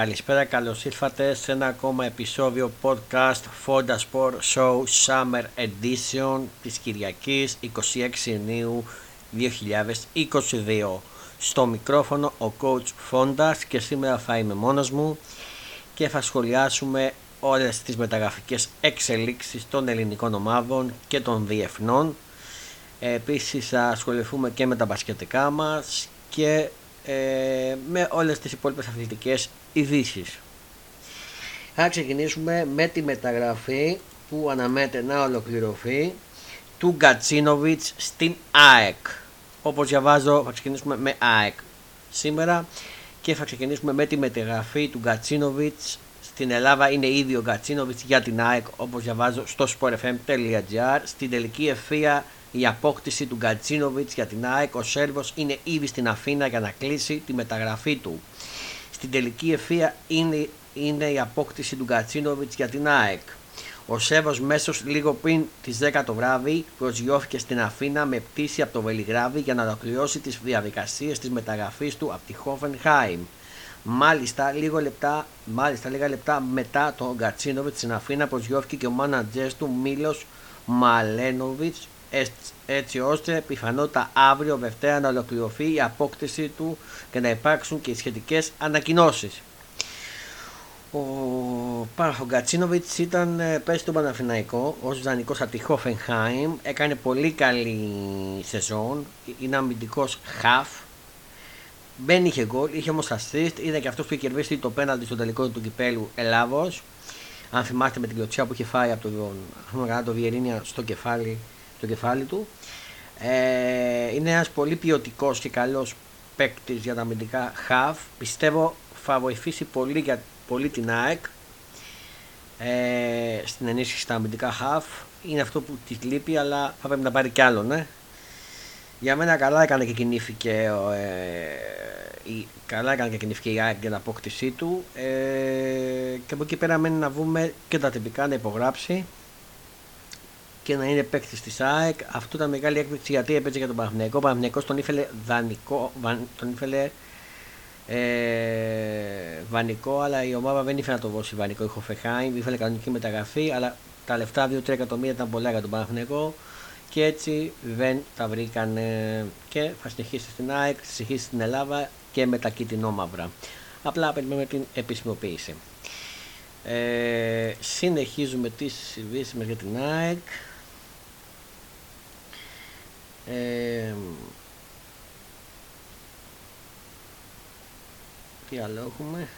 Καλησπέρα, καλώς ήρθατε σε ένα ακόμα επεισόδιο podcast Fonda Sport Show Summer Edition της Κυριακής 26 Ιουνίου 2022. Στο μικρόφωνο ο coach Fondas και σήμερα θα είμαι μόνος μου και θα σχολιάσουμε όλες τις μεταγραφικές εξελίξεις των ελληνικών ομάδων και των διεθνών. Επίσης θα ασχοληθούμε και με τα μπασκετικά μας και ε, με όλες τις υπόλοιπες αθλητικές ειδήσεις. Θα ξεκινήσουμε με τη μεταγραφή που αναμένεται να ολοκληρωθεί του Γκατσίνοβιτς στην ΑΕΚ. Όπως διαβάζω θα ξεκινήσουμε με ΑΕΚ σήμερα και θα ξεκινήσουμε με τη μεταγραφή του Γκατσίνοβιτς στην Ελλάδα είναι ήδη ο Γκατσίνοβιτς για την ΑΕΚ όπως διαβάζω στο sportfm.gr στην τελική ευθεία η απόκτηση του Γκατσίνοβιτς για την ΑΕΚ ο Σέρβος είναι ήδη στην Αθήνα για να κλείσει τη μεταγραφή του. Στην τελική ευθεία είναι, είναι η απόκτηση του Γκατσίνοβιτς για την ΑΕΚ. Ο Σέρβος μέσος λίγο πριν τις 10 το βράδυ προσγειώθηκε στην Αθήνα με πτήση από το Βελιγράδι για να ολοκληρώσει τις διαδικασίες της μεταγραφής του από τη Χόφενχάιμ. Μάλιστα, λίγο λεπτά, μάλιστα λίγα λεπτά μετά τον Γκατσίνοβιτς στην Αθήνα προσγειώθηκε και ο μάνατζερ του Μίλος Μαλένοβιτς έτσι ώστε πιθανότητα αύριο Δευτέρα να ολοκληρωθεί η απόκτηση του και να υπάρξουν και οι σχετικές ανακοινώσεις. Ο Πάρχο Γκατσίνοβιτς ήταν ε, πέρσι στον Παναθηναϊκό ως δανεικός από τη Χόφενχάιμ, έκανε πολύ καλή σεζόν, είναι αμυντικός χαφ, δεν είχε γκολ, είχε όμως assist, είναι και αυτός που είχε κερδίσει το πέναλτι στο τελικό του κυπέλου Ελλάδος, αν θυμάστε με την κλωτσιά που είχε φάει από τον το Βιερίνια στο κεφάλι το κεφάλι του. Ε, είναι ένας πολύ ποιοτικός και καλός παίκτης για τα αμυντικά half. Πιστεύω θα βοηθήσει πολύ, για, πολύ την ΑΕΚ ε, στην ενίσχυση στα αμυντικά half. Είναι αυτό που της λείπει, αλλά θα πρέπει να πάρει κι άλλο, ναι. Για μένα καλά έκανε και κινήθηκε, ε, η, καλά έκανε και κινήθηκε η ΑΕΚ για την απόκτησή του ε, και από εκεί πέρα μένει να βούμε και τα τυπικά να υπογράψει και να είναι παίκτης της ΑΕΚ. Αυτό ήταν μεγάλη έκπληξη γιατί έπαιζε για τον Παναγενικό. Ο Παναγενικό τον ήθελε δανεικό, τον ήθελε ε, βανικό, αλλά η ομάδα δεν ήθελε να το δώσει βανικό. Η Χοφεχάιν ήθελε κανονική μεταγραφή, αλλά τα λεφτά 2-3 εκατομμύρια ήταν πολλά για τον Παναγενικό και έτσι δεν τα βρήκαν και θα συνεχίσει στην ΑΕΚ, θα συνεχίσει στην Ελλάδα και με τα κοιτινόμαυρα. Απλά περιμένουμε την επισημοποίηση. Ε, συνεχίζουμε τις ειδήσει για την ΑΕΚ. Ε, τι άλλο έχουμε;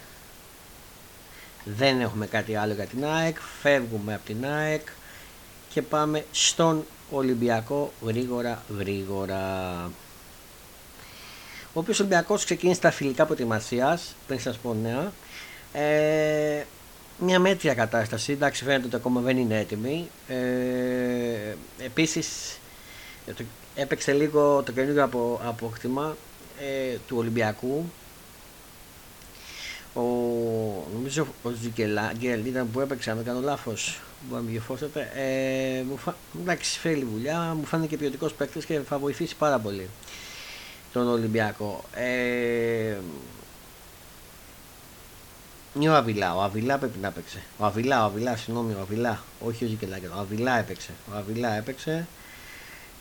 Δεν έχουμε κάτι άλλο για την ΑΕΚ. Φεύγουμε από την ΑΕΚ και πάμε στον Ολυμπιακό γρήγορα γρήγορα. Ο οποίος Ολυμπιακός ξεκίνησε τα φιλικά προετοιμασίας, πριν σας πω νέα. Ε, μια μέτρια κατάσταση, εντάξει φαίνεται ότι ακόμα δεν είναι έτοιμη. Ε, επίσης έπαιξε λίγο το καινούργιο απο, απόκτημα ε, του Ολυμπιακού. Ο, νομίζω ο Ζικελάγγελ ήταν που έπαιξε, αν δεν κάνω λάθος, μπορεί να με διορθώσετε. Ε, μου φα... Εντάξει, φέρει δουλειά, μου φάνηκε ποιοτικός παίκτης και θα βοηθήσει πάρα πολύ τον Ολυμπιακό. Ε, ή ο Αβιλά, ο Αβιλά πρέπει να έπαιξε. Ο Αβιλά, ο Αβιλά, συγγνώμη, ο Αβιλά, όχι ο Ζικελάκη. Ο Αβιλά έπαιξε. Ο Αβιλά έπαιξε.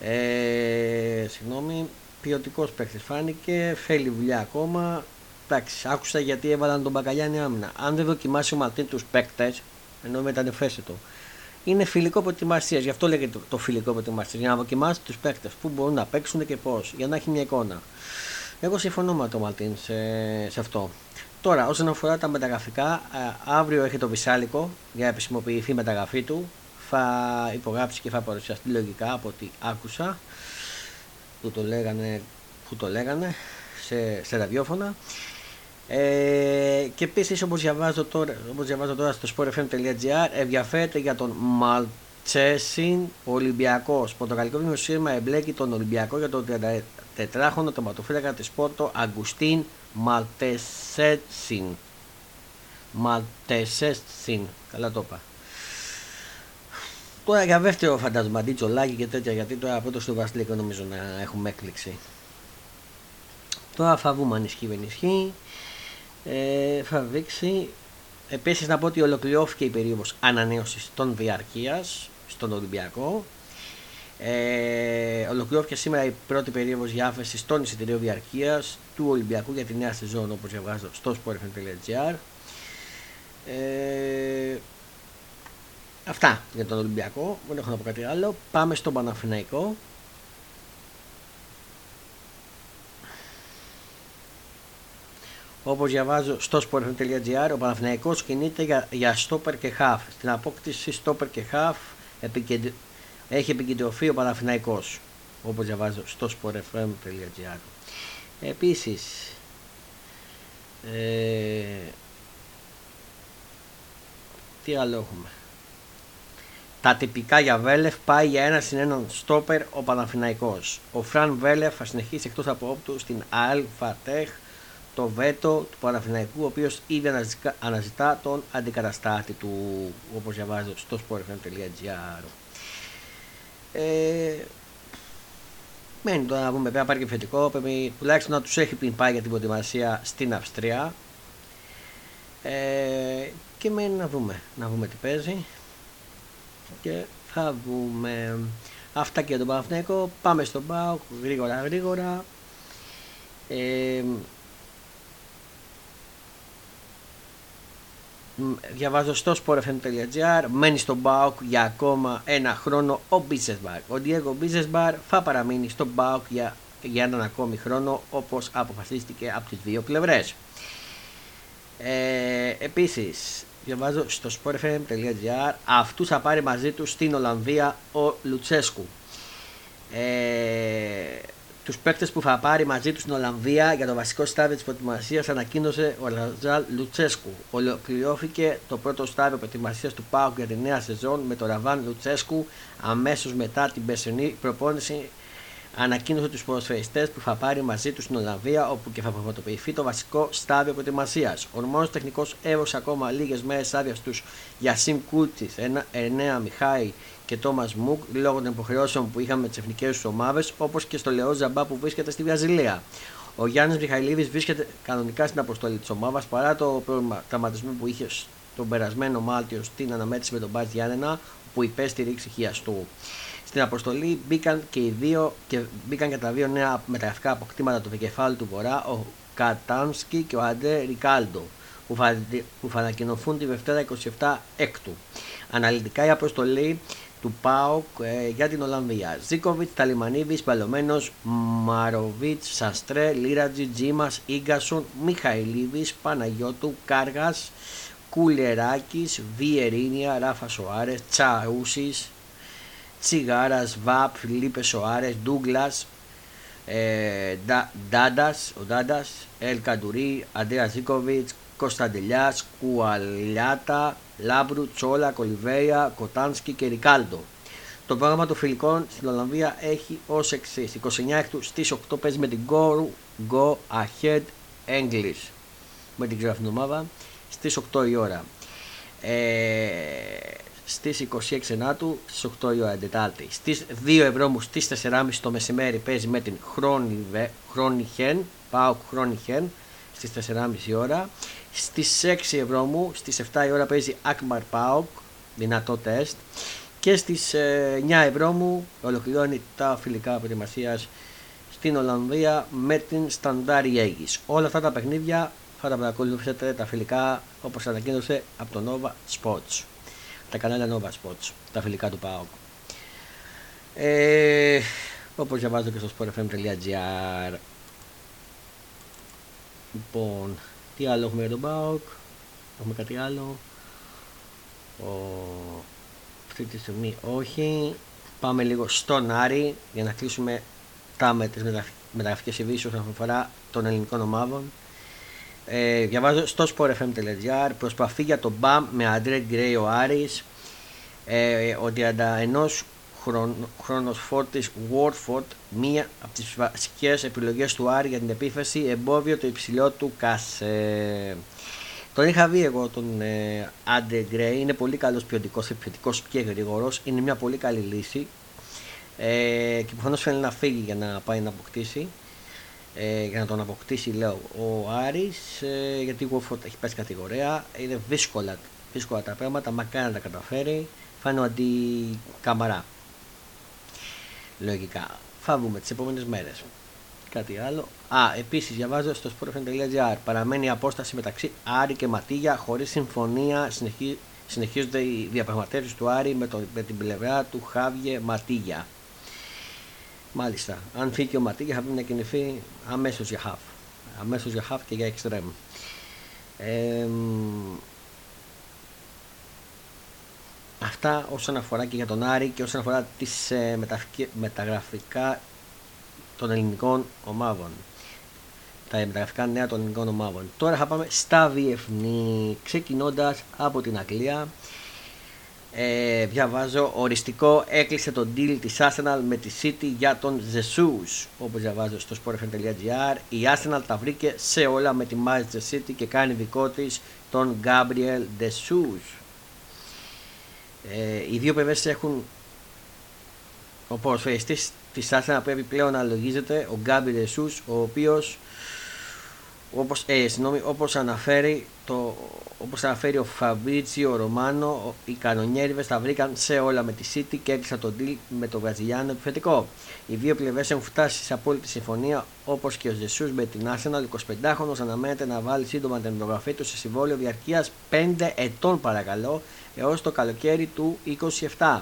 Ε, συγγνώμη, ποιοτικός παίχτης φάνηκε, θέλει δουλειά ακόμα. Εντάξει, άκουσα γιατί έβαλαν τον Μπακαλιάνη άμυνα. Αν δεν δοκιμάσει ο Μαρτίν τους παίκτες, ενώ του, είναι φιλικό προετοιμασία. Γι' αυτό λέγεται το, το φιλικό προετοιμασία. Για να δοκιμάσει τους παίκτες που μπορούν να παίξουν και πώς, για να έχει μια εικόνα. Εγώ συμφωνώ με τον Μαρτίν σε, σε αυτό. Τώρα, όσον αφορά τα μεταγραφικά, αύριο έχει το Βυσάλικο για να επισημοποιηθεί η μεταγραφή του θα υπογράψει και θα παρουσιαστεί λογικά από ό,τι άκουσα που το λέγανε, που το λέγανε σε, σε ραδιόφωνα. Ε, και επίσης όπως διαβάζω τώρα, όπως διαβάζω τώρα στο sportfm.gr ενδιαφέρεται για τον Μαλτσέσιν Ολυμπιακός. Πορτογαλικό δημοσίευμα εμπλέκει τον Ολυμπιακό για τον 34χρονο τοματοφύλακα της Πόρτο Αγκουστίν Μαλτεσέτσιν Μαλτεσέτσιν καλά το είπα Τώρα για δεύτερο φαντάζομαι Λάκη και τέτοια γιατί τώρα πρώτο στο Βασιλικό νομίζω να έχουμε έκπληξη. Τώρα θα δούμε αν ισχύει δεν ισχύει. Ε, θα δείξει. Επίσης να πω ότι ολοκληρώθηκε η περίοδος ανανέωσης των διαρκείας στον Ολυμπιακό. Ε, ολοκληρώθηκε σήμερα η πρώτη περίοδος διάθεση των εισιτηρίων διαρκείας του Ολυμπιακού για τη νέα σεζόν όπως διαβάζω στο sportfm.gr. Ε, αυτά για τον Ολυμπιακό, δεν έχω να πω κάτι άλλο. Πάμε στον Παναθηναϊκό. Όπως διαβάζω στο sport.gr, ο Παναθηναϊκός κινείται για, για stopper και half. Στην απόκτηση stopper και half έχει επικεντρωθεί ο Παναθηναϊκός. Όπως διαβάζω στο sportfm.gr. Επίσης, ε, τι άλλο έχουμε; Τα τυπικά για Βέλεφ πάει για ένα συν έναν στόπερ ο Παναθηναϊκός. Ο Φραν Βέλεφ θα συνεχίσει εκτός από όπτου στην Αλφα Τεχ το βέτο του Παναθηναϊκού, ο οποίος ήδη αναζητά τον αντικαταστάτη του, όπως διαβάζω στο sportfm.gr. Ε, μένει τώρα να πούμε, πρέπει να πάρει και φετικό, πρέπει τουλάχιστον να τους έχει πει πάει για την προετοιμασία στην Αυστρία. Ε, και μένει να δούμε, να δούμε τι παίζει και θα δούμε. Αυτά και για τον Παναθηναϊκό. Πάμε στον ΠΑΟΚ γρήγορα γρήγορα. Ε, διαβάζω στο sportfm.gr μένει στον ΠΑΟΚ για ακόμα ένα χρόνο ο Μπίζεσμπαρ. Ο Διέγκο Μπίζεσμπαρ θα παραμείνει στον ΠΑΟΚ για, για έναν ακόμη χρόνο όπως αποφασίστηκε από τις δύο πλευρές. Ε, επίσης διαβάζω στο sportfm.gr αυτούς θα πάρει μαζί του στην Ολλανδία ο Λουτσέσκου. Ε, τους παίκτες που θα πάρει μαζί του στην Ολλανδία για το βασικό στάδιο της προετοιμασίας ανακοίνωσε ο Λαζάλ Λουτσέσκου. Ολοκληρώθηκε το πρώτο στάδιο προετοιμασίας του ΠΑΟΚ για τη νέα σεζόν με τον Ραβάν Λουτσέσκου αμέσως μετά την περσινή προπόνηση ανακοίνωσε τους ποδοσφαιριστές που θα πάρει μαζί τους στην Ολλανδία, όπου και θα πραγματοποιηθεί το βασικό στάδιο προετοιμασίας. Ο Ρουμάνο τεχνικός έδωσε ακόμα λίγες μέρες άδειας στου Γιασίμ Κούτσι, Ενέα Μιχάη και Τόμας Μουκ λόγω των υποχρεώσεων που είχαμε με τις εθνικές τους ομάδες, όπως και στο Λεό Ζαμπά που βρίσκεται στη Βραζιλία. Ο Γιάννης Μιχαηλίδης βρίσκεται κανονικά στην αποστολή της ομάδας παρά το πρόβλημα τραυματισμού που είχε τον περασμένο Μάρτιο στην αναμέτρηση με τον Μπάτ Γιάννενα, που υπέστη ρήξη του. Στην αποστολή μπήκαν και, οι δύο, και μπήκαν και τα δύο νέα μεταγραφικά αποκτήματα του Βικεφάλου του Βορρά, ο Κατάνσκι και ο Αντέ Ρικάλντο, που θα, που θα ανακοινωθούν τη Δευτέρα 27 έκτου. Αναλυτικά η αποστολή του ΠΑΟΚ ε, για την Ολλανδία. Ζίκοβιτ, Ταλιμανίδης, Παλωμένος, Μαροβίτς, Σαστρέ, Λίρατζι, Τζίμας, γκασον, Μιχαηλίδης, Παναγιώτου, Κάργας, Κουλεράκης, Βιερίνια, Ράφα Σοάρες, Τσαούσης, Τσιγάρας, Βαπ, Φιλίπε Σοάρες, Ντούγκλας, ε, Ντάντας, ο Ντάντας, Ελ Καντουρί, Αντρέα Ζίκοβιτ, Κωνσταντελιάς, Κουαλιάτα, Λάμπρου, Τσόλα, Κολιβέια, Κοτάνσκι και Ρικάλντο. Το πρόγραμμα των φιλικών στην Ολλανδία έχει ως εξής. 29 έκτου στις 8 παίζει με την Go, Go Ahead English. Με την ξέρω ομάδα. Στις 8 η ώρα. Ε, στις 26 Ενάτου στις 8 η ώρα Τετάρτη. Στις 2 ευρώ μου στις 4.30 το μεσημέρι παίζει με την Χρόνιχεν, πάω Χρόνιχεν στις 4.30 ώρα. Στις 6 ευρώ μου στις 7 η ώρα παίζει Ακμαρ Πάοκ, δυνατό τεστ. Και στις 9 ε, ευρώ μου ολοκληρώνει τα φιλικά προετοιμασίας στην Ολλανδία με την Σταντάρι Αίγης. Όλα αυτά τα παιχνίδια θα τα παρακολουθήσετε τα φιλικά όπως ανακοίνωσε από το Nova Sports τα κανάλια Nova Sports, τα φιλικά του ΠΑΟΚ. Ε, όπως διαβάζω και στο sportfm.gr Λοιπόν, τι άλλο έχουμε για τον ΠΑΟΚ, έχουμε κάτι άλλο; Ο... Αυτή τη στιγμή όχι. Πάμε λίγο στον Άρη για να κλείσουμε τα με τις μεταγραφικές ειδήσεις όσον αφορά των ελληνικών ομάδων. Ε, διαβάζω στο sportfm.gr προσπαθεί για τον BAM με Αντρέ Γκρέι ο Άρης ε, ο 31 χρόνος φόρτης Βόρφορτ μία από τις βασικές επιλογές του Άρη για την επίθεση εμπόβιο το υψηλό του Κάσε τον είχα δει εγώ τον ε, Άντε Γκρέι είναι πολύ καλός ποιοτικός, επιθετικός και γρήγορος είναι μια πολύ καλή λύση. Ε, και προφανώς θέλει να φύγει για να πάει να αποκτήσει ε, για να τον αποκτήσει λέω ο Άρης ε, γιατί ο Watford έχει πέσει κατηγορία. Είναι δύσκολα, δύσκολα τα πράγματα μακάρι να τα καταφέρει. Φάνε ο αντί καμαρά. Λογικά. Θα δούμε τις επόμενες μέρες. Κάτι άλλο. Α, επίσης διαβάζω στο sportfm.gr παραμένει η απόσταση μεταξύ Άρη και Ματίγια. Χωρίς συμφωνία συνεχί, συνεχίζονται οι διαπραγματεύσεις του Άρη με, το, με την πλευρά του Χάβιε Ματίγια Μάλιστα. Αν φύγει ο Ματίγια θα πρέπει να κινηθεί αμέσως για χαφ. Αμέσως για χαφ και για εξτρέμ. Ε, αυτά όσον αφορά και για τον Άρη και όσον αφορά τις ε, μεταγραφικά των ελληνικών ομάδων. Τα μεταγραφικά νέα των ελληνικών ομάδων. Τώρα θα πάμε στα διεθνή, ξεκινώντας από την Αγγλία ε, διαβάζω οριστικό έκλεισε τον deal της Arsenal με τη City για τον Jesus. Όπως διαβάζω στο sportfm.gr η Arsenal τα βρήκε σε όλα με τη Manchester City και κάνει δικό της τον Gabriel Jesus. Ε, οι δύο πλευρές έχουν ο ποδοσφαιριστής της Arsenal πρέπει πλέον να λογίζεται ο Gabriel Jesus ο οποίος όπως, ε, συγνώμη, όπως αναφέρει το Όπως αναφέρει ο Φαμπρίτσιο Ρωμάνο, οι κανονιέριδες τα βρήκαν σε όλα με τη City και έκλεισαν τον deal με το Βραζιλιάνο επιθετικό. Οι δύο πλευρές έχουν φτάσει σε απόλυτη συμφωνία όπως και ο Ζεσούς με την Arsenal. 25χρονο αναμένεται να βάλει σύντομα την υπογραφή του σε συμβόλαιο διαρκείας 5 ετών, παρακαλώ, έως το καλοκαίρι του 27.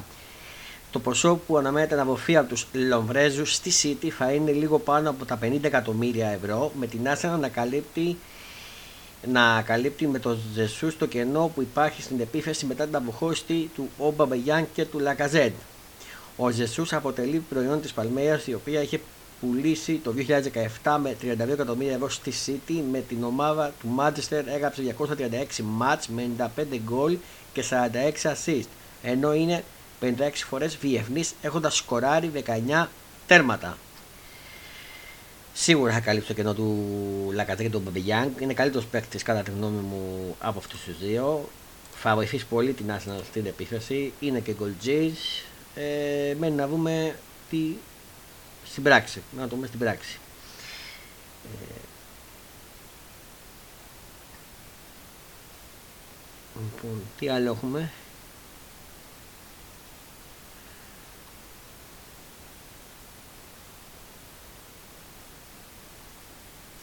Το ποσό που αναμένεται να δοθεί από τους Λομβρέζου στη City θα είναι λίγο πάνω από τα 50 εκατομμύρια ευρώ, με την Arsenal να καλύπτει να καλύπτει με το Ζεσούς το κενό που υπάρχει στην επίθεση μετά την αποχώρηση του Όμπα Μπεγιάν και του Λακαζέντ. Ο Ζεσούς αποτελεί προϊόν της Παλμέια η οποία είχε πουλήσει το 2017 με 32 εκατομμύρια ευρώ στη City με την ομάδα του Manchester έγραψε 236 μάτς με 95 γκολ και 46 assist ενώ είναι 56 φορές διεθνής έχοντας σκοράρει 19 τέρματα. Σίγουρα θα καλύψει το κενό του Λακατρί και του Μπαμπιγιάνγκ. Είναι καλύτερος παίκτης κατά τη γνώμη μου από αυτούς τους δύο. Θα βοηθήσει πολύ την Arsenal στην επίθεση. Είναι και γκολτζή. Ε, μένει να δούμε τι στην πράξη. Να το δούμε στην πράξη. Ε, λοιπόν, τι άλλο έχουμε;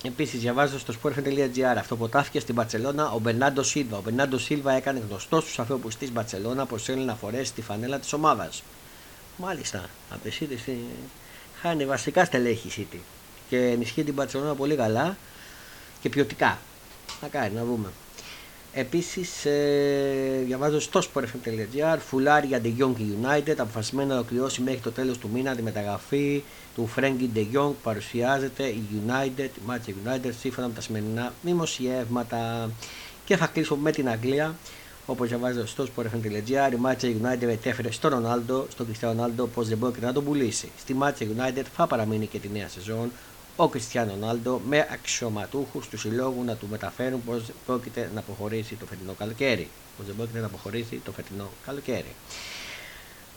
Επίσης, διαβάζω στο sport.gr αυτοποτάθηκε στην Μπαρσελόνα ο Μπερνάντο Σίλβα. Ο Μπερνάντο Σίλβα έκανε γνωστό στους ανθρώπους της Μπαρσελόνα πως θέλει να φορέσει τη φανέλα της ομάδας. Μάλιστα, από της City χάνει βασικά στελέχη City και ενισχύει την Μπαρσελόνα πολύ καλά και ποιοτικά. Θα κάνει, να δούμε. Επίσης, ε, διαβάζω στο sportfm.gr φουλάρι για The Young United, αποφασισμένο να ολοκληρώσει μέχρι το τέλος του μήνα τη μεταγραφή του Frankie De Jong. Παρουσιάζεται η United, η Manchester United, σύμφωνα με τα σημερινά δημοσιεύματα. Και θα κλείσω με την Αγγλία. Όπως διαβάζω στο sportfm.gr, η Manchester United μετέφερε στο Ρονάλντο, στον Cristiano Ronaldo, πως δεν πρόκειται να τον πουλήσει. Στη Manchester United θα παραμείνει και τη νέα σεζόν ο Κριστιανό Ρονάλντο με αξιωματούχους του συλλόγου να του μεταφέρουν πω πρόκειται να αποχωρήσει το φετινό καλοκαίρι. Πω δεν πρόκειται να αποχωρήσει το φετινό καλοκαίρι.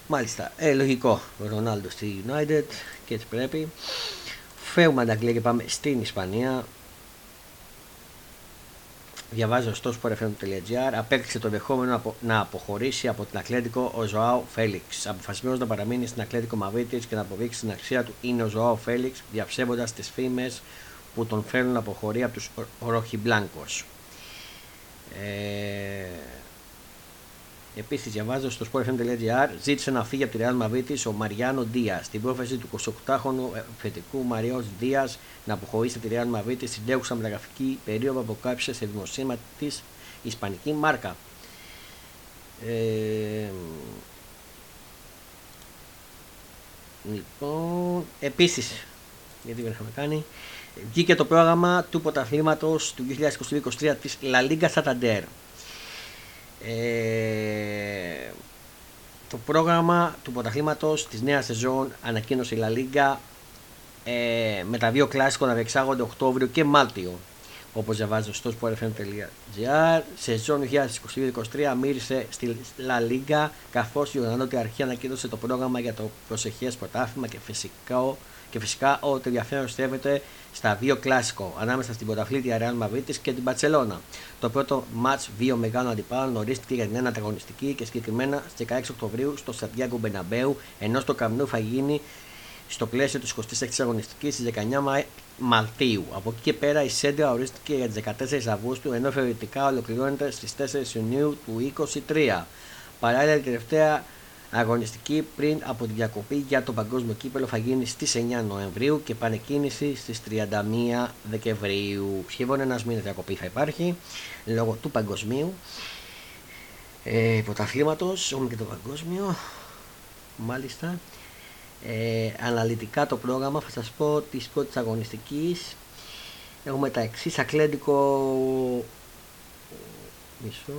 Μάλιστα, ε, λογικό ο Ρονάλντος στη United και έτσι πρέπει. Φεύγουμε από Αγγλία και πάμε στην Ισπανία. Διαβάζω στο sportfm.gr απέκτησε το ενδεχόμενο να αποχωρήσει από την Ακλέτικο ο Ζωάο Φέληξ. Αποφασισμένος να παραμείνει στην Ακλέτικο Μαβίτη και να αποδείξει την αξία του είναι ο Ζωάο Φέληξ, διαψεύοντας τις φήμες που τον φέρνουν να αποχωρεί από τους Ροχιμπλάνκο. Ε, Επίσης, διαβάζω στο sportfm.gr ζήτησε να φύγει από τη Real Madrid ο Μαριάνο Δίας. Στην πρόφαση του 28χρονου φετικού Μαριό Δίας να αποχωρήσει από τη Real Madrid στην τρέχουσα μεταγραφική περίοδο που κάπησε σε δημοσίευμα της Ισπανική μάρκα. Ε, λοιπόν, επίσης, γιατί δεν είχαμε κάνει, βγήκε το πρόγραμμα του πρωταθλήματος του 2022-2023 της La Liga Santander. Ε, το πρόγραμμα του πρωταθλήματος της νέας σεζόν ανακοίνωσε η La Liga ε, με τα δύο κλάσικο να διεξάγονται Οκτώβριο και Μάρτιο. Όπως διαβάζω στο sportfm.gr σεζόν 2022-2023 μύρισε στη La Liga καθώς η οργανώτη αρχή ανακοίνωσε το πρόγραμμα για το προσεχές πρωτάθλημα και φυσικά, Και φυσικά ό,τι ενδιαφέρον στρέφεται στα δύο κλασικό ανάμεσα στην πρωταθλήτρια Real Madrid και την Παρσελώνα. Το πρώτο μάτς δύο μεγάλων αντιπάλων ορίστηκε για την ένατη αγωνιστική και συγκεκριμένα στις 16 Οκτωβρίου στο Σαντιάγκο Μπεναμπέου, ενώ στο Καμνού θα γίνει στο πλαίσιο της 26η αγωνιστικής στις 19 Μαρτίου. Από εκεί και πέρα η Σέντρα ορίστηκε για τις 14 Αυγούστου, ενώ θεωρητικά ολοκληρώνεται στις 4 Ιουνίου του 2023. Παράλληλα, η τελευταία αγωνιστική πριν από την διακοπή για το παγκόσμιο κύπελο θα γίνει στις 9 Νοεμβρίου και πανεκκίνηση στις 31 Δεκεμβρίου. Σχεδόν ένας μήνας διακοπή θα υπάρχει λόγω του παγκοσμίου ε, πρωταθλήματος, έχουμε και το παγκόσμιο μάλιστα. Ε, αναλυτικά το πρόγραμμα θα σας πω τη σκότης αγωνιστικής. Έχουμε τα εξής ακλέντικο μισό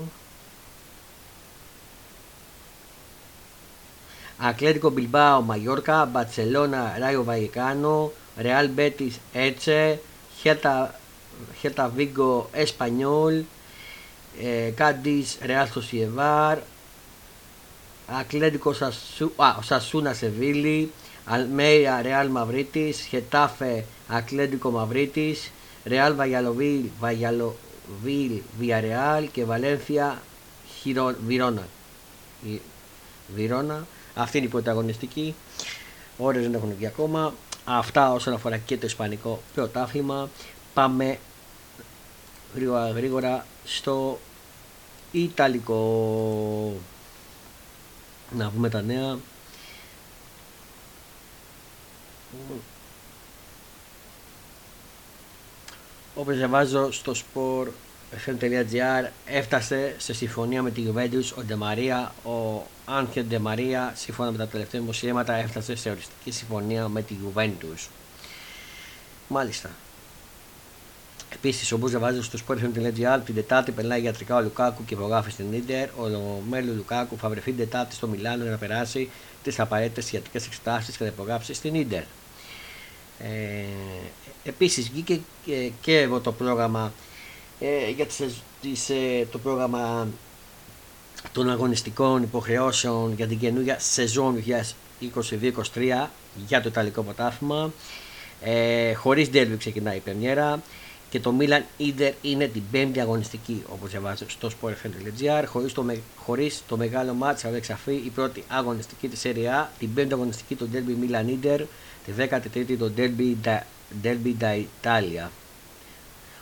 Ατλέτικο Μπιλμπάο Μαγιόρκα, Μπαρσελόνα Ράιο Βαϊκάνο, Ρεάλ Μπέτη Έτσε, Χέτα Βίγκο Εσπανιόλ, ε, Κάντις Ρεάλ Σοσιεβάρ, Ατλέτικο Σασούνα Σεβίλη, Αλμέια Ρεάλ Μαυρίτης, Χετάφε Ατλέτικο Μαυρίτης, Ρεάλ Βαγιαλοβίλ Βαγιαλοβίλ Βιαρεάλ και Βαλένθια Χιρο, Βιρόνα. Virona αυτή είναι η πρωταγωνιστική. Ώρες δεν έχουν βγει ακόμα. Αυτά όσον αφορά και το ισπανικό πρωτάθλημα. Πάμε γρήγορα γρήγορα στο Ιταλικό. Να πούμε τα νέα. Όπως διαβάζω στο sport FM.gr έφτασε σε συμφωνία με τη Juventus ο Ντεμαρία, ο Άνχελ Ντεμαρία, σύμφωνα με τα τελευταία δημοσιεύματα, έφτασε σε οριστική συμφωνία με τη Juventus. Μάλιστα. Επίσης, όπω διαβάζει στο FM.gr, την Τετάρτη περνάει ιατρικά ο Λουκάκου και υπογράφει στην ντερ. Ο Μέλου Λουκάκου θα βρεθεί την Τετάρτη στο Μιλάνο για να περάσει τις απαραίτητες ιατρικές εξετάσεις και να υπογράψει στην ντερ. Ε, Επίσης, βγήκε και, και εγώ το πρόγραμμα ε, για τις, ε, το πρόγραμμα των αγωνιστικών υποχρεώσεων για την καινούργια σεζόν 2022-2023 για το Ιταλικό Ποτάθμα. Ε, χωρίς ντέρβι ξεκινάει η πρεμιέρα και το Milan Inter είναι την πέμπτη αγωνιστική όπως διαβάζω στο sportfm.gr χωρίς το, χωρίς το μεγάλο μάτς θα εξαφεί η πρώτη αγωνιστική της Serie A την πέμπτη αγωνιστική το Derby Milan Inter τη 13η το Derby da, Derby da Italia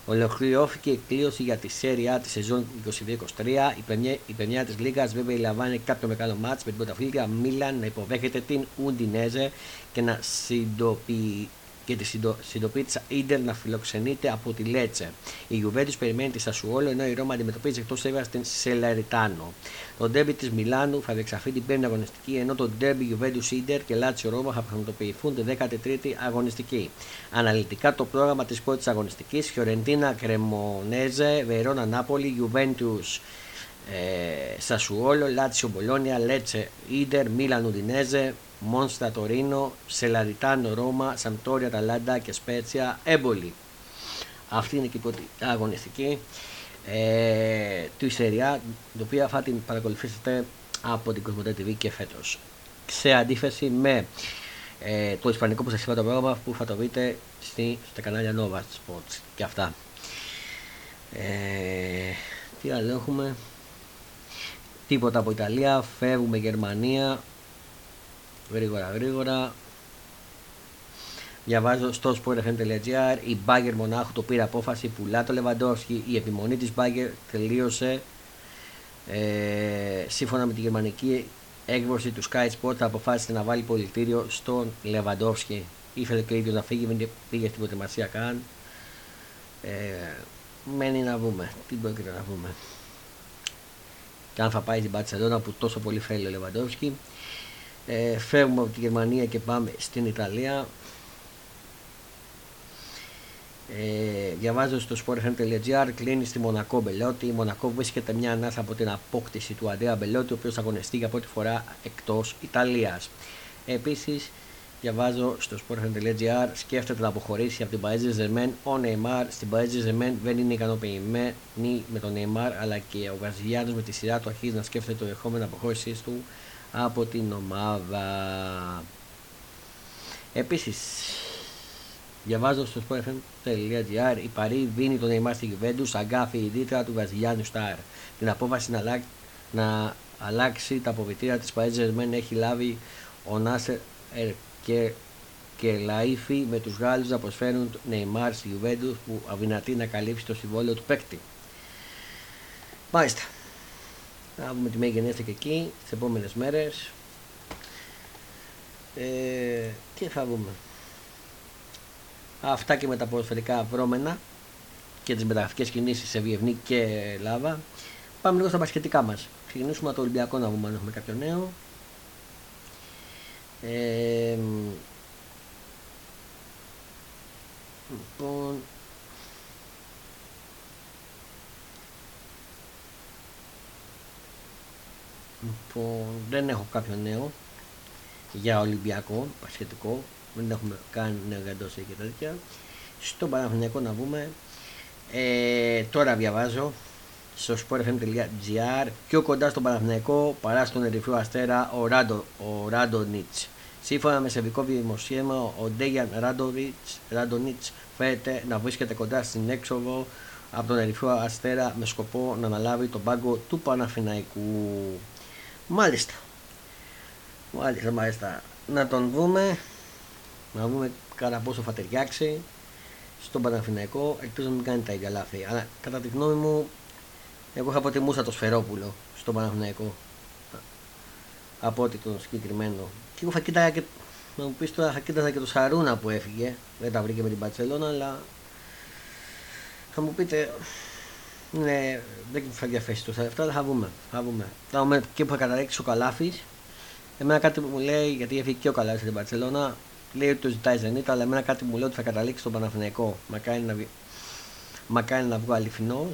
Ολοκληρώθηκε η κλήρωση για τη Serie A της σεζόν 22-23. Η πενιά, η πενιά της Λίγας βέβαια λαμβάνει κάποιο μεγάλο μάτς με την πρωταθλήτρια Μίλαν να υποδέχεται την Ουντινέζε και να συντοποιεί και τη συντοπή τη Ιντερ να φιλοξενείται από τη Λέτσε. Η Juventus περιμένει τη Σασουόλο ενώ η Ρώμα αντιμετωπίζει εκτός έδρας στην Σελαριτάνο. Το ντέρμπι της Μιλάνου θα διεξαχθεί την πέμπτη αγωνιστική ενώ το ντέρμπι Juventus Ιντερ και Λάτσιο Ρώμα θα πραγματοποιηθούν την 13η αγωνιστική. Αναλυτικά το πρόγραμμα της πρώτης αγωνιστικής Φιωρεντίνα Κρεμονέζε, Βερόνα Νάπολη, Juventus ε, Σασουόλο, Λάτσιο Μπολόνια, Λέτσε Ιντερ, Μίλαν Ουδινέζε, Μόνστα Τωρίνο, Σελαριτάνο Ρώμα, Σαμπτόρια Ταλάντα και Σπέτσια Έμπολη. Αυτή είναι και η πρώτη αγωνιστική ε, του Ιστεριά, την οποία θα την παρακολουθήσετε από την Κοσμοτέ TV και φέτος. Σε αντίθεση με ε, το Ισπανικό που σας είπα το πρόγραμμα που θα το βρείτε στη, στα κανάλια Nova Sports και αυτά. Ε, τι άλλο έχουμε; Τίποτα από Ιταλία, φεύγουμε Γερμανία, γρήγορα γρήγορα Διαβάζω στο sportfm.gr η Μπάγκερ Μονάχου το πήρε απόφαση, πουλά το Λεβαντόφσκι. Η επιμονή της Μπάγκερ τελείωσε. Ε, σύμφωνα με τη γερμανική έκδοση του Sky Sport αποφάσισε να βάλει πολιτήριο στον Λεβαντόφσκι. Ήθελε και ο ίδιος να φύγει, δεν πήγε στην προετοιμασία καν. Ε, μένει να δούμε. Τι μπορεί να δούμε. Και αν θα πάει στην Πατσελώνα που τόσο πολύ θέλει ο Λεβαντόφσκι. Ε, φεύγουμε από τη Γερμανία και πάμε στην Ιταλία. Ε, διαβάζω στο sportfm.gr κλείνει στη Μονακό Μπελότη. Η Μονακό βρίσκεται μια ανάσα από την απόκτηση του Αντρέα Μπελότη, ο οποίος αγωνιστεί για πρώτη φορά εκτός Ιταλίας. Επίσης, διαβάζω στο sportfm.gr σκέφτεται να αποχωρήσει από την Paris Ζερμέν ο Νεϊμάρ. Στην Paris Ζερμέν δεν είναι ικανοποιημένη με τον Νεϊμάρ, αλλά και ο Βραζιλιάνο με τη σειρά του αρχίζει να σκέφτεται το ερχόμενο αποχώρησή του από την ομάδα. Επίσης, διαβάζω στο sportfm.gr η Παρή δίνει τον Neymar στη Juventus, αγκάφη η δίτρα του Βραζιλιάνου Σταρ. Την απόφαση να, αλλάξει, να αλλάξει τα αποβιτήρια της Paris Germain έχει λάβει ο Νάσερ και, και Λαΐφη με τους Γάλλους να προσφέρουν Neymar στη Juventus που αδυνατεί να καλύψει το συμβόλαιο του παίκτη. Μάλιστα. Να δούμε τι μέγενέστε και εκεί τις επόμενες μέρες. Ε, τι θα δούμε. Αυτά και με τα ποδοσφαιρικά βρώμενα και τις μεταγραφικές κινήσεις σε Βιευνή και Ελλάδα. Πάμε λίγο στα μπασκετικά μας. Ξεκινήσουμε το Ολυμπιακό να δούμε αν έχουμε κάποιο νέο. Ε, λοιπόν, Λοιπόν, δεν έχω κάποιο νέο για Ολυμπιακό, πασχετικό. Δεν έχουμε κάνει νέο για και τέτοια. Στο Παναθηναϊκό να βούμε. Ε, τώρα διαβάζω στο sportfm.gr πιο κοντάς στον Παναθηναϊκό παρά στον Ερυθρό Αστέρα ο, Ράντο, ο Ράντονιτς. Σύμφωνα με σεβικό δημοσίευμα, ο Ντέγιαν Ράντονιτς φαίνεται να βρίσκεται κοντά στην έξοδο από τον Ερυθρό Αστέρα με σκοπό να αναλάβει τον πάγκο του Παναθηναϊκού. Μάλιστα. Μάλιστα, μάλιστα. Να τον δούμε. Να δούμε κατά πόσο θα ταιριάξει στον Παναθηναϊκό. Ελπίζω να μην κάνει τα ίδια λάθη. Αλλά κατά τη γνώμη μου, εγώ θα αποτιμούσα το Σφερόπουλο στον Παναθηναϊκό από ότι τον συγκεκριμένο. Και εγώ θα κοίταγα και να μου πεις τώρα θα κοίταζα και το Σαρούνα που έφυγε. Δεν τα βρήκε με την Παρσελόνα, αλλά θα μου πείτε ναι, δεν θα διαθέσει το αυτά, αλλά θα δούμε. Θα δούμε. Θα δούμε και που θα καταλήξει ο Καλάφης. Εμένα κάτι που μου λέει, γιατί έφυγε και ο Καλάφης στην Παρσελόνα, λέει ότι το ζητάει Ζενίτα, αλλά εμένα κάτι μου λέει ότι θα καταλήξει στον Παναθηναϊκό. Μακάρι να, μακάρι να βγω αληθινό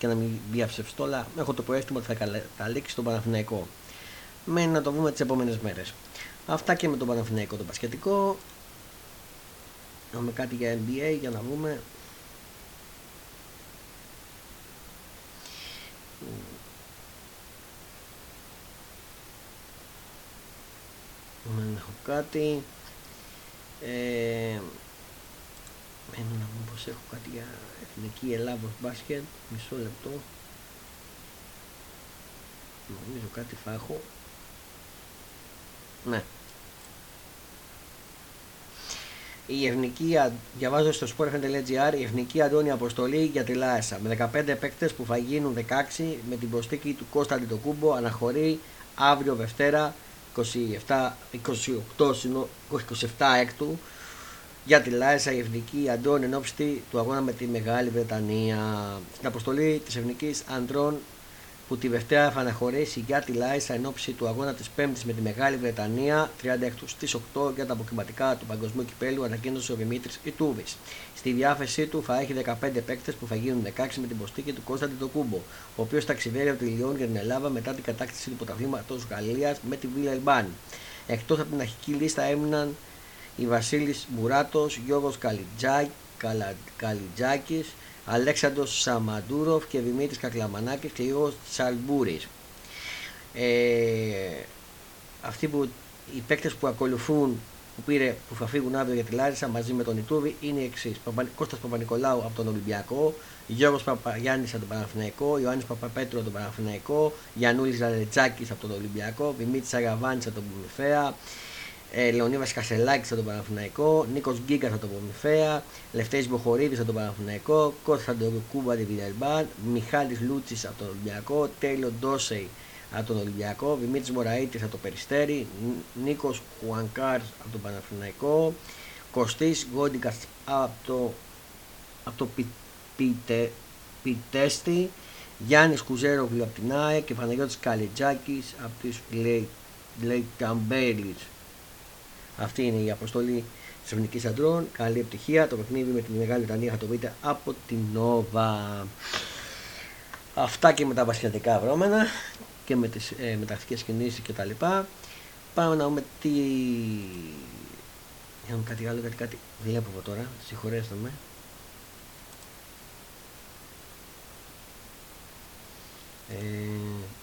και να μην διαψευστώ, αλλά έχω το προέστημα ότι θα καταλήξει στον Παναθηναϊκό. Μένει να το δούμε τις επόμενες μέρες. Αυτά και με τον Παναθηναϊκό το πασχετικό. Έχουμε κάτι για NBA για να δούμε. Δεν έχω κάτι. Ε, μένω να μου πως έχω κάτι για Εθνική Ελλάδος μπάσκετ. Μισό λεπτό. Νομίζω κάτι θα έχω. Ναι, η εθνική, διαβάζω στο sportfm.gr, η εθνική Αντώνη Αποστολή για τη Λάεσα. Με 15 παίκτες που θα γίνουν 16 με την προστίκη του Κώστα Αντιτοκούμπο αναχωρεί αύριο Δευτέρα 27, 28, 27 έκτου για τη Λάεσα η εθνική Αντώνη ενόψτη του αγώνα με τη Μεγάλη Βρετανία. Στην αποστολή της εθνικής Αντρών που τη Δευτέρα θα αναχωρήσει για τη Λάισα εν ώψη του αγώνα της Πέμπτης με τη Μεγάλη Βρετανία 36 στις 8 για τα αποκριματικά του Παγκοσμίου Κυπέλου, ανακοίνωσε ο Δημήτρης Ιτούβης. Στη διάθεσή του θα έχει 15 παίκτες που θα γίνουν 16 με την προστίκη του Κώστα Τιτοκούμπο, ο οποίος ταξιδεύει από τη Λιόν για την Ελλάδα μετά την κατάκτηση του πρωταθλήματος Γαλλίας με τη Βίλα Ελμπάν. Εκτός από την αρχική λίστα έμειναν οι Βασίλης Μπουράτο, Γιώργος Καλιτζάκη, Αλέξανδρος Σαμαντούροφ και Δημήτρης Κακλαμανάκης και Ιώος Τσαλμπούρης. Ε, αυτοί που οι παίκτες που ακολουθούν που, πήρε, που θα φύγουν αύριο για τη Λάρισα μαζί με τον Ιτούβη είναι οι εξής. Κώστας Παπα-Νικολάου από τον Ολυμπιακό, Γιώργος Παπαγιάννης από τον Παναθηναϊκό, Ιωάννης Παπαπέτρου από τον Παναθηναϊκό, Γιαννούλης Λαλετσάκης από τον Ολυμπιακό, Δημήτρης Αγαβάνης από τον Πουλουφέα, ε, Λεωνίδα Κασελάκης από τον Παναθηναϊκό, Νίκος Γκίγκας από τον Πομιφαία, Λευτέρης Μποχορίδης από τον Παναθηναϊκό, Κώστας Αντορουκούμπα από την Βιλερμπάν, Μιχάλης Λούτσης από τον Ολυμπιακό, Τέλιο Ντόσεϊ από τον Ολυμπιακό, Δημήτρης Μωραήτης από το Περιστέρι, Νίκος Χουανκάρ από τον Παναθηναϊκό, Κωστής Γκόντικα από το, από το πι, πιτε, Πιτέστη, Γιάννης Κουζέρογλου από την ΑΕ και Παναγιώτης Καλιτζάκης από τις Λέιταμπέλιτ. Αυτή είναι η αποστολή της Εθνικής Αντρών. Καλή επιτυχία. Το παιχνίδι με τη Μεγάλη Βρετανία θα το βρείτε από την Νόβα. Αυτά και με τα βασιλετικά βρώμενα και με τις ε, μεταξικές κινήσεις και τα λοιπά. Πάμε να δούμε τι... Για να κάτι άλλο, γιατί κάτι βλέπω από τώρα. Συγχωρέστε με. Ε...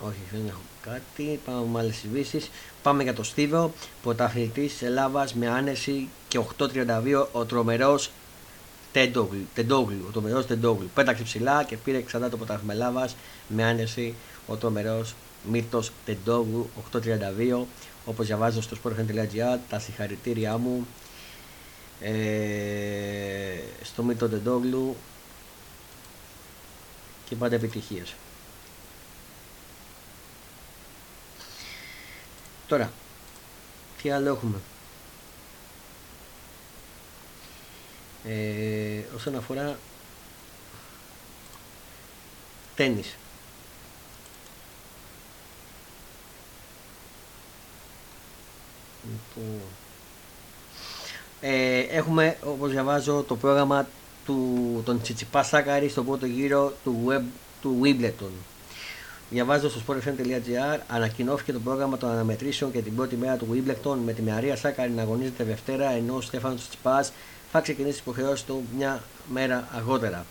Όχι, δεν έχω κάτι. Πάμε με άλλες ειδήσεις. Πάμε για το Στίβο. Πρωταθλητής της Ελλάδας με άνεση και 8.32 ο τρομερός Τεντόγλου. Ο τρομερός Τεντόγλου. Πέταξε ψηλά και πήρε ξανά το πρωτάθλημα Ελλάδας με άνεση ο τρομερός Μύρτος Τεντόγλου 8.32. Όπως διαβάζω στο sportfm.gr, τα συγχαρητήριά μου ε, στο Μύρτο Τεντόγλου και πάντα επιτυχίες. Τώρα, τι άλλο έχουμε; Ε, όσον αφορά τένις. Λοιπόν, ε, έχουμε, όπως διαβάζω, το πρόγραμμα του, τον Τσιτσιπά Σάκαρη στον πρώτο γύρο του, web, του Wimbledon. Διαβάζω στο sportfm.gr ανακοινώθηκε το πρόγραμμα των αναμετρήσεων και την πρώτη μέρα του Wimbledon με τη Μαρία Σάκαρη να αγωνίζεται Δευτέρα ενώ ο Στέφανος Τσιτσιπά θα ξεκινήσει τι υποχρεώσεις του μια μέρα αργότερα.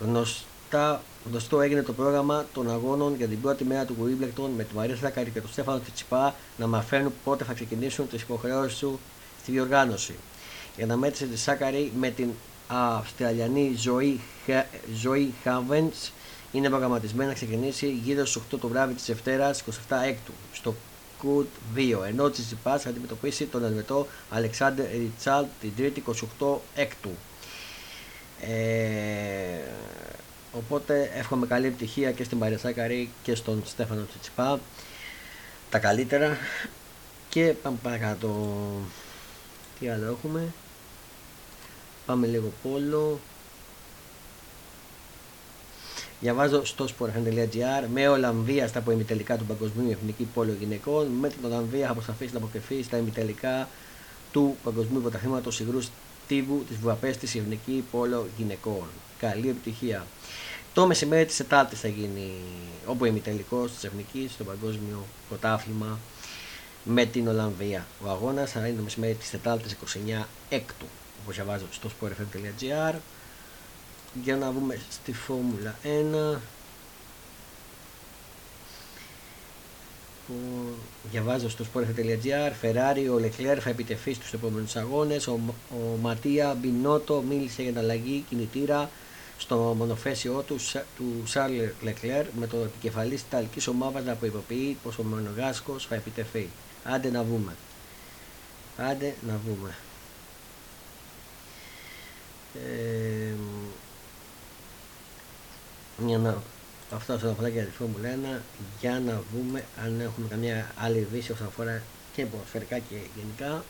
Γνωστά, γνωστό έγινε το πρόγραμμα των αγώνων για την πρώτη μέρα του Wimbledon με τη Μαρία Σάκαρη και τον Στέφανο Τσιτσιπά να μαθαίνουν πότε θα ξεκινήσουν τις υποχρεώσεις του στη διοργάνωση. Η αναμέτρηση της Σάκαρη με την Αυστραλιανή ζωή, ζωή Χάβεντς είναι προγραμματισμένη να ξεκινήσει γύρω στις 8 το βράδυ της Δευτέρας 27 έκτου στο Κουτ 2 ενώ ο Τσιτσιπάς θα αντιμετωπίσει τον Ελβετό Αλεξάνδρ Ριτσάλ την Τρίτη 28 έκτου. Ε, οπότε εύχομαι καλή επιτυχία και στην Παρισάκαρη και στον Στέφανο Τσιτσιπά τα καλύτερα και πάμε παρακάτω τι άλλο έχουμε; Πάμε λίγο πόλο. Διαβάζω στο sport.gr με Ολλανδία στα προημιτελικά του Παγκοσμίου Εθνική Πόλο Γυναικών. Με την Ολλανδία θα προσπαθήσει να αποκριθεί στα ημιτελικά του Παγκοσμίου Πρωταθλήματος Υγρούς Στίβου της Βουαπέστη Εθνική Πόλο Γυναικών. Καλή επιτυχία. Το μεσημέρι της Ετάλτη θα γίνει ο προημιτελικό της Εθνικής στο Παγκόσμιο Πρωτάθλημα με την Ολλανδία. Ο αγώνας θα είναι το μεσημέρι της Ετάλτη 29 έκτου όπως διαβάζω στο sportfm.gr για να δούμε στη Φόρμουλα 1 που διαβάζω στο sportfm.gr Ferrari, ο Leclerc θα επιτεθεί στους επόμενους αγώνες ο, ο Ματία Μπινότο μίλησε για την αλλαγή κινητήρα στο μονοφέσιό του, του Σάρλ Λεκλέρ με το επικεφαλής της Ιταλικής ομάδας να προειδοποιεί πως ο Μονογάσκος θα επιτεθεί. Άντε να βούμε. Άντε να βούμε. Ε, για να αυτά όσον αφορά για της Φόρμουλα 1 για να δούμε αν έχουμε καμία άλλη ειδήση όσον αφορά και ποδοσφαιρικά και γενικά.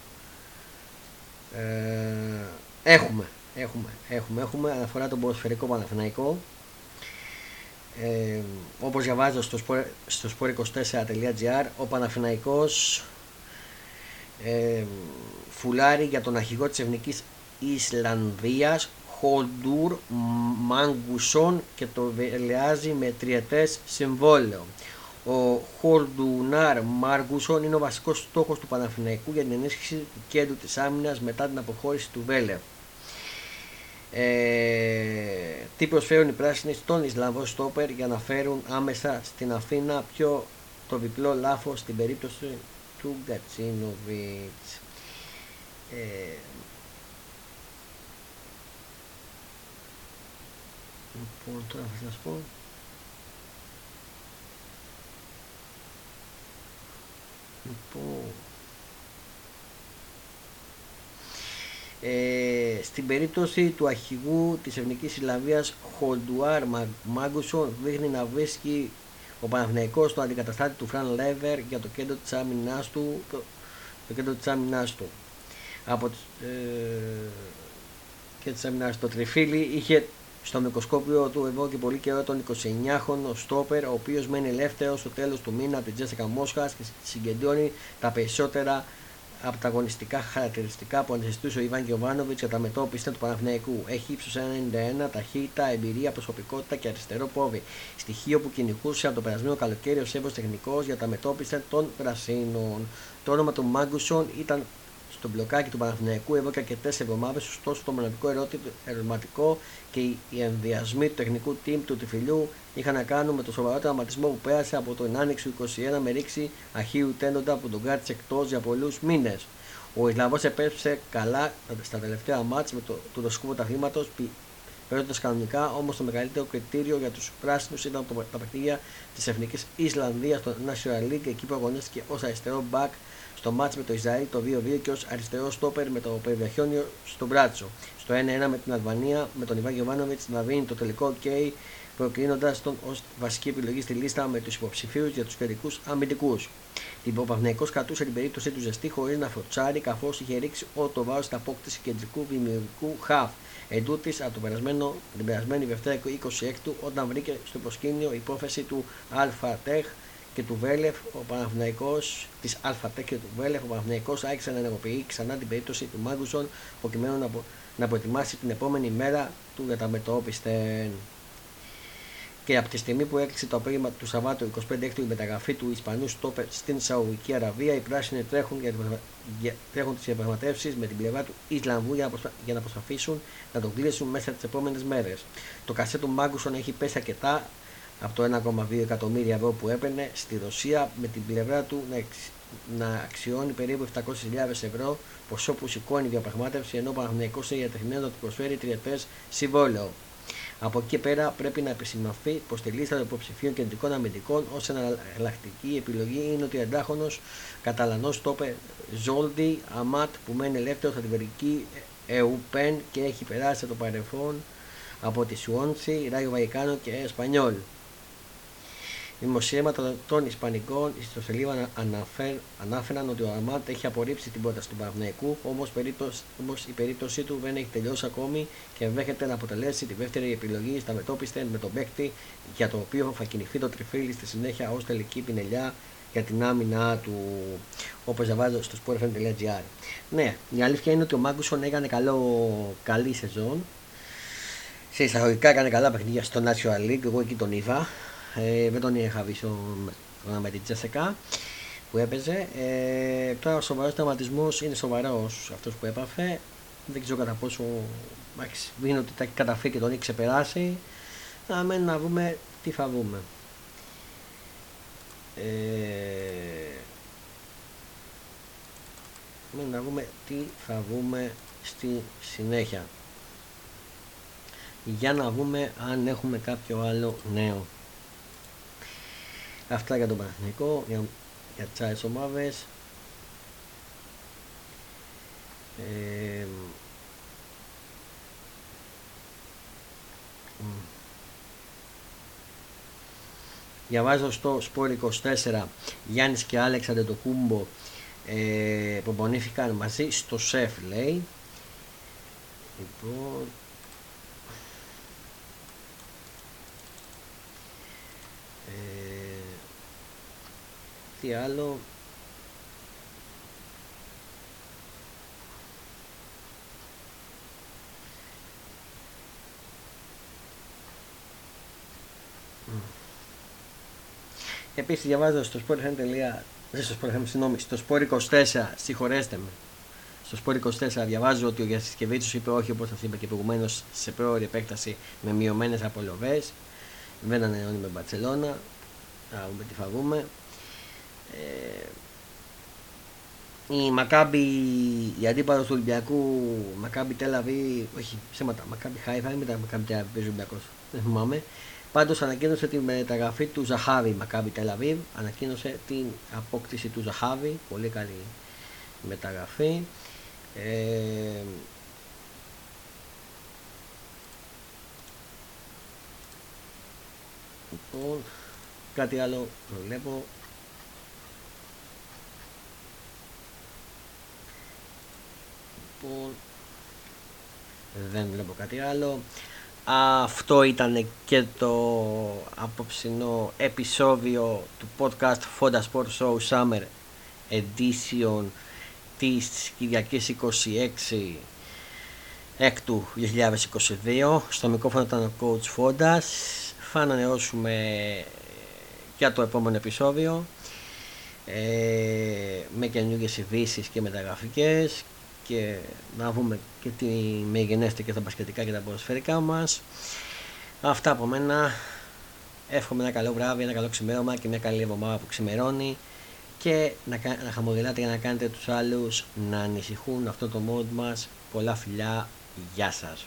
Ε, έχουμε έχουμε, έχουμε, έχουμε. Αναφορά τον ποδοσφαιρικό Παναθηναϊκό. Ε, όπως διαβάζω στο, στο sport24.gr ο Παναθηναϊκός ε, φουλάρει για τον αρχηγό της Εθνικής Ισλανδίας Χολντούρ Μαγκουσόν και το βελεάζει με τριετές συμβόλαιο. Ο Χολντουνάρ Μαργκουσόν είναι ο βασικός στόχος του Παναθηναϊκού για την ενίσχυση του κέντρου της άμυνας μετά την αποχώρηση του Βέλεφ. Ε, τι προσφέρουν οι πράσινοι στον Ισλανδό Στόπερ για να φέρουν άμεσα στην Αθήνα πιο το διπλό λάθος στην περίπτωση του Γκατσίνοβιτς. Ε, Λοιπόν, τώρα θα σας πω. Λοιπόν, ε, στην περίπτωση του αρχηγού της Εθνικής Συλλαβίας Χολντουάρ Μάγκουσον δείχνει να βρίσκει ο Παναθηναϊκός το αντικαταστάτη του Φραν Βέλεθ για το κέντρο της άμυνάς του το, το κέντρο της άμυνάς του. Από ε, και της άμυνάς το τριφύλλι είχε στο μικροσκόπιο του εδώ και πολύ καιρό τον 29χρονο Στόπερ, ο οποίος μένει ελεύθερος στο τέλος του μήνα από την ΤΣΣΚΑ Μόσχας και συγκεντρώνει τα περισσότερα από τα αγωνιστικά χαρακτηριστικά που αντιστοιχούσε ο Ιβάν Γιοβάνοβιτ για τα μετώπιση του Παναθηναϊκού. Έχει ύψος 1,91, ταχύτητα, εμπειρία, προσωπικότητα και αριστερό πόδι. Στοιχείο που κυνηγούσε από το περασμένο καλοκαίρι ο Σέβος Τεχνικός για τα μετώπιση των Πρασίνων. Το όνομα του Μάγκουσον ήταν στο μπλοκάκι του Παναθηναϊκού εδώ και αρκετέ εβδομάδες. Ωστόσο, το μοναδικό ερωτηματικό και οι ενδιασμοί του τεχνικού team του Τυφυλιού είχαν να κάνουν με το σοβαρό τραυματισμό που πέρασε από τον Άνοιξη του 21 με ρήξη αχίου τένοντα που τον κράτησε εκτός για πολλούς μήνες. Ο Ισλαβό επέστρεψε καλά στα τελευταία μάτια με το, του δοσικού πρωταθλήματος, παίζοντας κανονικά, όμως το μεγαλύτερο κριτήριο για τους πράσινους ήταν το, τα παιχνίδια της Εθνικής Ισλανδίας στο National League, εκεί που αγωνίστηκε ως αριστερό back στο μάτς με το Ισραήλ το 2-2 και ως αριστερός στόπερ με το Περιβιαχιόνιο στο Μπράτσο. Στο 1-1 με την Αλβανία με τον Ιβάν Γιωβάνοβιτς να δίνει το τελικό OK προκρίνοντας τον ως βασική επιλογή στη λίστα με τους υποψηφίους για τους κεντρικούς αμυντικούς. Την Παπαυναϊκό κρατούσε την περίπτωσή του ζεστή χωρίς να φωτσάρει καθώς είχε ρίξει όλο το βάρο στην απόκτηση κεντρικού δημιουργικού χαφ. Εντούτη από το περασμένο, την περασμένη Δευτέρα 26 όταν βρήκε στο προσκήνιο υπόθεση του ΑΤΕΧ και του Βέλεφ, ο Παναθηναϊκός της ΑΤΕΧ και του Βέλεφ, ο Παναθηναϊκός άρχισε να ενεργοποιεί ξανά την περίπτωση του Μάγκουσον προκειμένου να, να προετοιμάσει την επόμενη μέρα του για τα μετώπιστε και από τη στιγμή που έκλεισε το απόγευμα του Σαββάτου 25 η μεταγραφή του Ισπανού Στόπερ στην Σαουδική Αραβία, οι πράσινοι τρέχουν, για, για, τρέχουν τις διαπραγματεύσεις με την πλευρά του Ισλαμβού για, προσπα, για να προσπαθήσουν να τον κλείσουν μέσα τις επόμενες μέρες. Το κασέ του Μάγκουσον έχει πέσει αρκετά από το 1,2 εκατομμύρια ευρώ που έπαιρνε στη Ρωσία με την πλευρά του να, να αξιώνει περίπου 700.000 ευρώ ποσό που σηκώνει η διαπραγμάτευση ενώ ο Παναγενικό έχει να του προσφέρει τριετές συμβόλαιο. Από εκεί πέρα πρέπει να επισημανθεί πως στη λίστα των υποψηφίων κεντρικών αμυντικών ως εναλλακτική επιλογή είναι ο 30χρονο Καταλανό Τόπε Ζόλντι Αμάτ που μένει ελεύθερο στα βελγική ΕΟΥΠΕΝ και έχει περάσει το παρελθόν από τη Σουόντσι, Ράγιο Βαϊκάνο και Εσπανιόλ. Δημοσιεύματα των Ισπανικών ιστοσελίδα ανάφεραν ότι ο Αμάτ έχει απορρίψει την πρόταση του Παναγενικού, όμως η περίπτωσή του δεν έχει τελειώσει ακόμη και ενδέχεται να αποτελέσει τη δεύτερη επιλογή στα μετόπιστε με τον παίκτη για το οποίο θα κινηθεί το τριφύλι στη συνέχεια ως τελική πινελιά για την άμυνα του, όπως διαβάζω στο sportfm.gr. Ναι, η αλήθεια είναι ότι ο Μάγκουσον έκανε καλό, καλή σεζόν. Σε εισαγωγικά έκανε καλά παιχνίδια στο National League, εγώ εκεί τον είδα ε, δεν τον είχα δει στο, με την Τζέσσεκα που έπαιζε. Ε, τώρα ο σοβαρός τραυματισμός είναι σοβαρός αυτός που έπαθε. Δεν ξέρω κατά πόσο είναι ότι τα έχει καταφέρει και τον έχει ξεπεράσει. Να μένει να δούμε τι θα δούμε. Ε, να δούμε τι θα δούμε στη συνέχεια για να δούμε αν έχουμε κάποιο άλλο νέο Αυτά για τον Παναθηναϊκό, για, για τις άλλες ομάδες. Ε, Διαβάζω στο Σπόρ 24 Γιάννης και Άλεξ Αντετοκούμπο ε, προπονήθηκαν μαζί στο ΣΕΦ λέει. Λοιπόν τι άλλο Επίσης διαβάζω στο sport.fm στο sport, συγγνώμη, στο sport24, συγχωρέστε με. Στο sport 24 διαβάζω ότι ο Γιασκεβίτσος είπε όχι όπως σας είπα και προηγουμένως σε πρόορη επέκταση με μειωμένες απολοβές. Δεν ανανεώνει με Μπαρτσελώνα. Θα δούμε τι θα δούμε. Ε, η Μακάμπη, η αντίπαλος του Ολυμπιακού, Μακάμπη Τελαβή, όχι ψέματα, Μακάμπη Χάιφα, μην τα Μακάμπη Τελαβή, παίζει Ολυμπιακός, δεν θυμάμαι. Πάντως ανακοίνωσε τη μεταγραφή του Ζαχάβη, Μακάμπη Τελαβή, ανακοίνωσε την απόκτηση του Ζαχάβη, πολύ καλή μεταγραφή. Ε, λοιπόν, κάτι άλλο βλέπω λοιπόν δεν βλέπω κάτι άλλο. Αυτό ήταν και το απόψινό επεισόδιο του podcast Fonda Sport Show Summer Edition της Κυριακής 26 έκτου 2022 στο μικρόφωνο ήταν ο Coach Fondas θα ανανεώσουμε για το επόμενο επεισόδιο ε, με καινούργιες ειδήσεις και μεταγραφικές και να δούμε και τι μεγενέστε και τα μπασκετικά και τα ποδοσφαιρικά μας. Αυτά από μένα. Εύχομαι ένα καλό βράδυ, ένα καλό ξημέρωμα και μια καλή εβδομάδα που ξημερώνει και να, να χαμογελάτε για να κάνετε τους άλλους να ανησυχούν αυτό το mode μας. Πολλά φιλιά, γεια σας.